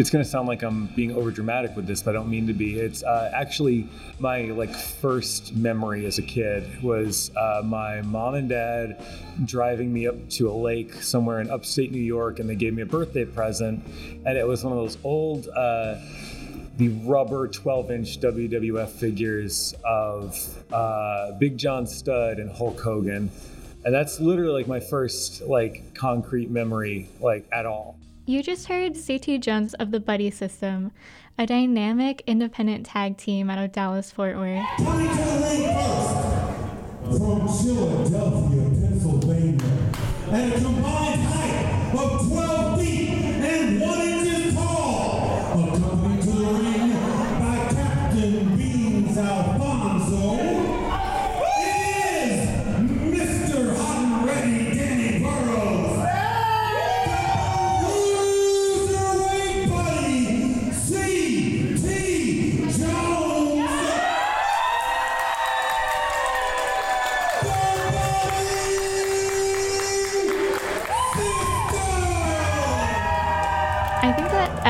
it's going to sound like I'm being over dramatic with this, but I don't mean to be. It's uh, actually my like first memory as a kid was uh, my mom and dad driving me up to a lake somewhere in upstate New York, and they gave me a birthday present, and it was one of those old. Uh, the rubber 12 inch WWF figures of uh, Big John Studd and Hulk Hogan. And that's literally like my first like concrete memory, like at all. You just heard CT Jones of the Buddy System, a dynamic independent tag team out of Dallas Fort Worth. From Philadelphia, Pennsylvania, at a combined height of 12 feet and 1 inches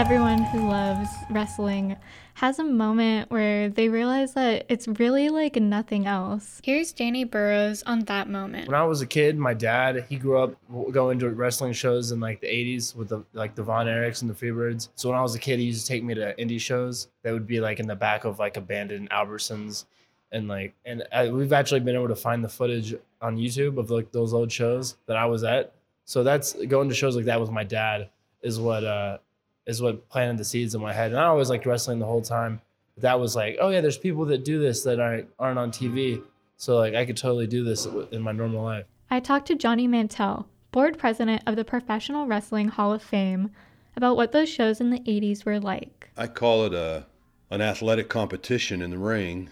everyone who loves wrestling has a moment where they realize that it's really like nothing else. Here's Danny Burrows on that moment. When I was a kid, my dad he grew up going to wrestling shows in like the '80s with the like the Von Erichs and the Freebirds. So when I was a kid, he used to take me to indie shows that would be like in the back of like abandoned Albertsons, and like and uh, we've actually been able to find the footage on YouTube of like those old shows that I was at. So that's going to shows like that with my dad is what uh is what planted the seeds in my head. And I always liked wrestling the whole time. But that was like, oh yeah, there's people that do this that aren't aren't on TV. So like I could totally do this in my normal life. I talked to Johnny Mantell, board president of the Professional Wrestling Hall of Fame, about what those shows in the 80s were like. I call it a an athletic competition in the ring,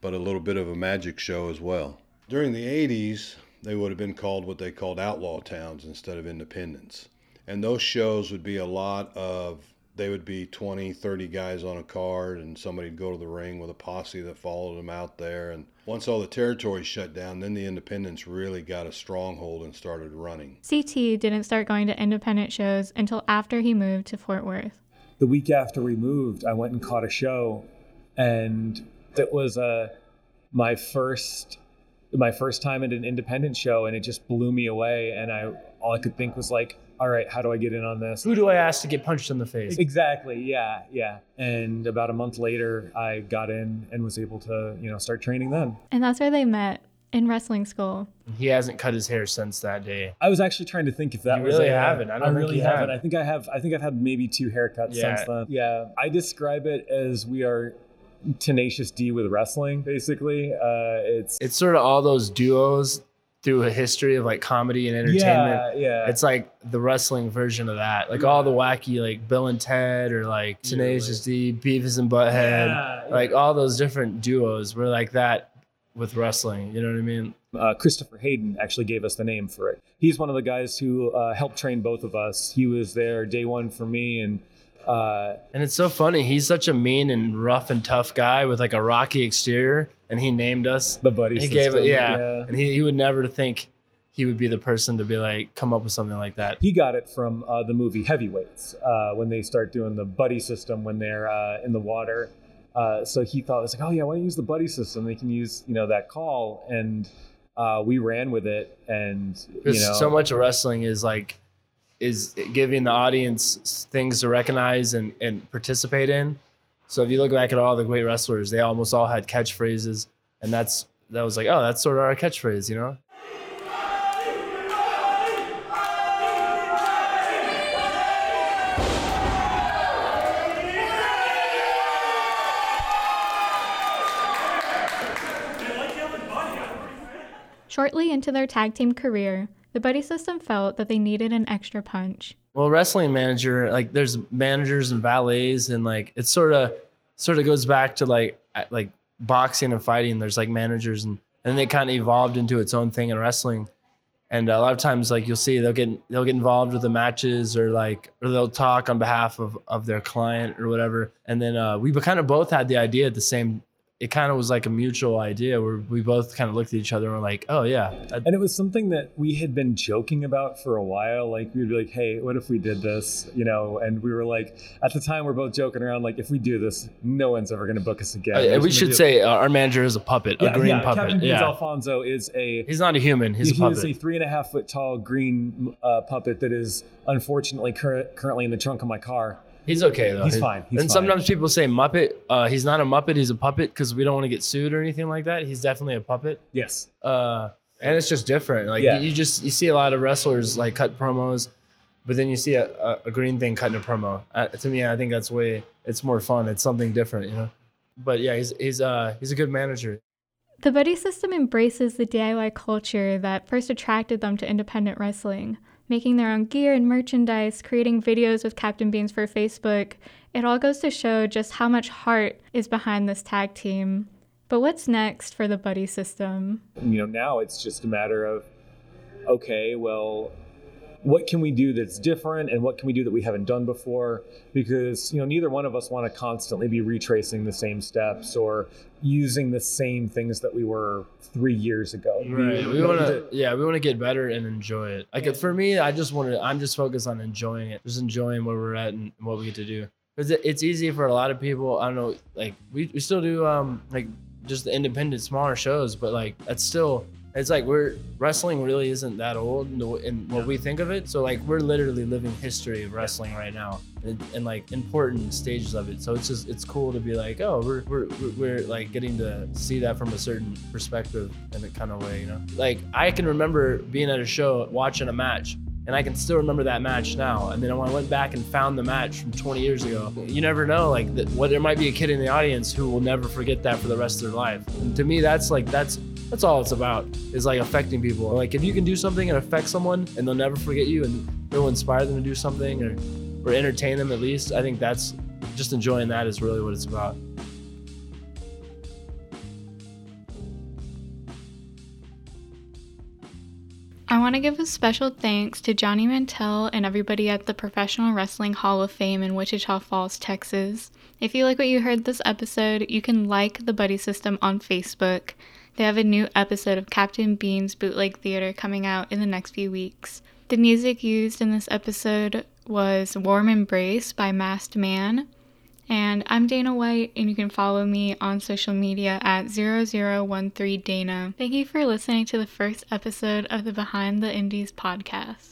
but a little bit of a magic show as well. During the 80s, they would have been called what they called outlaw towns instead of independents. And those shows would be a lot of they would be 20, 30 guys on a card and somebody'd go to the ring with a posse that followed them out there and once all the territories shut down, then the independents really got a stronghold and started running. CT didn't start going to independent shows until after he moved to Fort Worth. the week after we moved, I went and caught a show, and that was uh, my first my first time at an independent show, and it just blew me away. And I all I could think was like, all right, how do I get in on this? Who do I ask to get punched in the face? Exactly. Yeah, yeah. And about a month later, I got in and was able to, you know, start training then. And that's where they met in wrestling school. He hasn't cut his hair since that day. I was actually trying to think if that You was really a- haven't. I don't think really you haven't. have. I think I have. I think I've had maybe two haircuts Yeah. since then. Yeah. I describe it as we are tenacious D with wrestling. Basically, uh, it's It's sort of all those duos through a history of like comedy and entertainment. Yeah, yeah. It's like the wrestling version of that. Like all the wacky like Bill and Ted or like Tenacious D, Beavis and Butthead. Yeah, yeah. Like all those different duos were like that with wrestling. You know what I mean? uh, Christopher Hayden actually gave us the name for it. He's one of the guys who uh, helped train both of us. He was there day one for me, and uh, And it's so funny. He's such a mean and rough and tough guy with like a rocky exterior, and he named us. the buddy. He gave system, it, yeah. And he, he would never think he would be the person to be like come up with something like that. He got it from uh, the movie Heavyweights uh, when they start doing the buddy system when they're uh, in the water. Uh, so he thought it was like, oh yeah, why don't you use the buddy system? They can use you know that call, and uh, we ran with it, and you know so much of wrestling is like is giving the audience things to recognize and, and participate in. So if you look back at all the great wrestlers, they almost all had catchphrases, and that's that was like, oh, that's sort of our catchphrase, you know? Shortly into their tag team career, the Buddy System felt that they needed an extra punch. Well, wrestling manager, like there's managers and valets, and like it sort of sort of goes back to like like boxing and fighting. There's like managers, and and then it kind of evolved into its own thing in wrestling. And a lot of times, like you'll see, they'll get they'll get involved with the matches, or like or they'll talk on behalf of of their client or whatever. And then uh, we kind of both had the idea at the same it kind of was like a mutual idea where we both kind of looked at each other and were like, oh yeah, And it was something that we had been joking about for a while. Like we'd be like, "Hey, what if we did this?" You know, and we were like, at the time, we're both joking around, like, if we do this, no one's ever going to book us again. Uh, we should say uh, our manager is a puppet, yeah, a green yeah, puppet. Captain yeah, Alfonso is a he's not a human. He's a puppet. is a three and a half foot tall green uh, puppet that is unfortunately cur- currently in the trunk of my car. He's okay though. He's fine, he's and fine. sometimes people say Muppet. Uh, he's not a Muppet. He's a puppet because we don't want to get sued or anything like that. He's definitely a puppet. Yes. Uh, and it's just different. Like Yeah. you just you see a lot of wrestlers like cut promos, but then you see a, a, a green thing cutting a promo. Uh, to me, I think that's way it's more fun. It's something different, you know. But yeah, he's he's uh he's a good manager. The buddy system embraces the DIY culture that first attracted them to independent wrestling, making their own gear and merchandise, creating videos with Captain Beans for Facebook. It all goes to show just how much heart is behind this tag team. But what's next for the buddy system? you know now it's just a matter of okay well what can we do that's different and what can we do that we haven't done before because you know neither one of us want to constantly be retracing the same steps or using the same things that we were three years ago Right. We you know, want to, yeah, we want to get better and enjoy it. Like for me, I just want to, I'm just focused on enjoying it, just enjoying where we're at and what we get to do. Because it's easy for a lot of people. I don't know, like we, we still do um like just the independent smaller shows, but like that's still, it's like we're wrestling really isn't that old in, what we think of it. So like we're literally living history of wrestling right now and, and like important stages of it. So it's just it's cool to be like, oh, we're we're, we're like getting to see that from a certain perspective in a kind of way, you know. Like I can remember being at a show watching a match. And I can still remember that match now. And then when I went back and found the match from 20 years ago, you never know. Like, what there might be a kid in the audience who will never forget that for the rest of their life. And to me, that's like that's that's all it's about. Is like affecting people. Like if you can do something and affect someone, and they'll never forget you, and it'll inspire them to do something or or entertain them at least. I think that's just enjoying that is really what it's about. I want to give a special thanks to Johnny Mantell and everybody at the Professional Wrestling Hall of Fame in Wichita Falls, Texas. If you like what you heard this episode, you can like the Buddy System on Facebook. They have a new episode of Captain Bean's Bootleg Theater coming out in the next few weeks. The music used in this episode was Warm Embrace by Masked Man. And I'm Dana White, and you can follow me on social media at 0013Dana. Thank you for listening to the first episode of the Behind the Indies podcast.